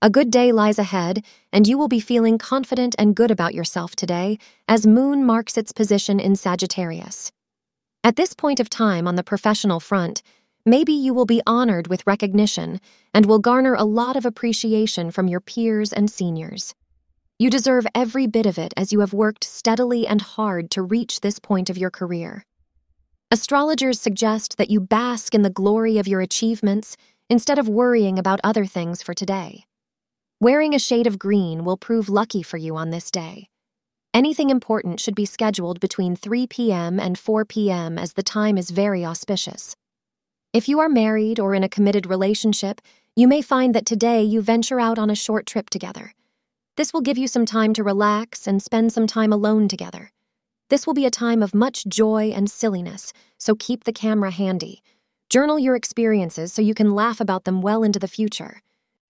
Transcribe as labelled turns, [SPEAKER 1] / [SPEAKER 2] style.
[SPEAKER 1] A good day lies ahead, and you will be feeling confident and good about yourself today as Moon marks its position in Sagittarius. At this point of time on the professional front, maybe you will be honored with recognition and will garner a lot of appreciation from your peers and seniors. You deserve every bit of it as you have worked steadily and hard to reach this point of your career. Astrologers suggest that you bask in the glory of your achievements instead of worrying about other things for today. Wearing a shade of green will prove lucky for you on this day. Anything important should be scheduled between 3 p.m. and 4 p.m. as the time is very auspicious. If you are married or in a committed relationship, you may find that today you venture out on a short trip together. This will give you some time to relax and spend some time alone together. This will be a time of much joy and silliness, so keep the camera handy. Journal your experiences so you can laugh about them well into the future.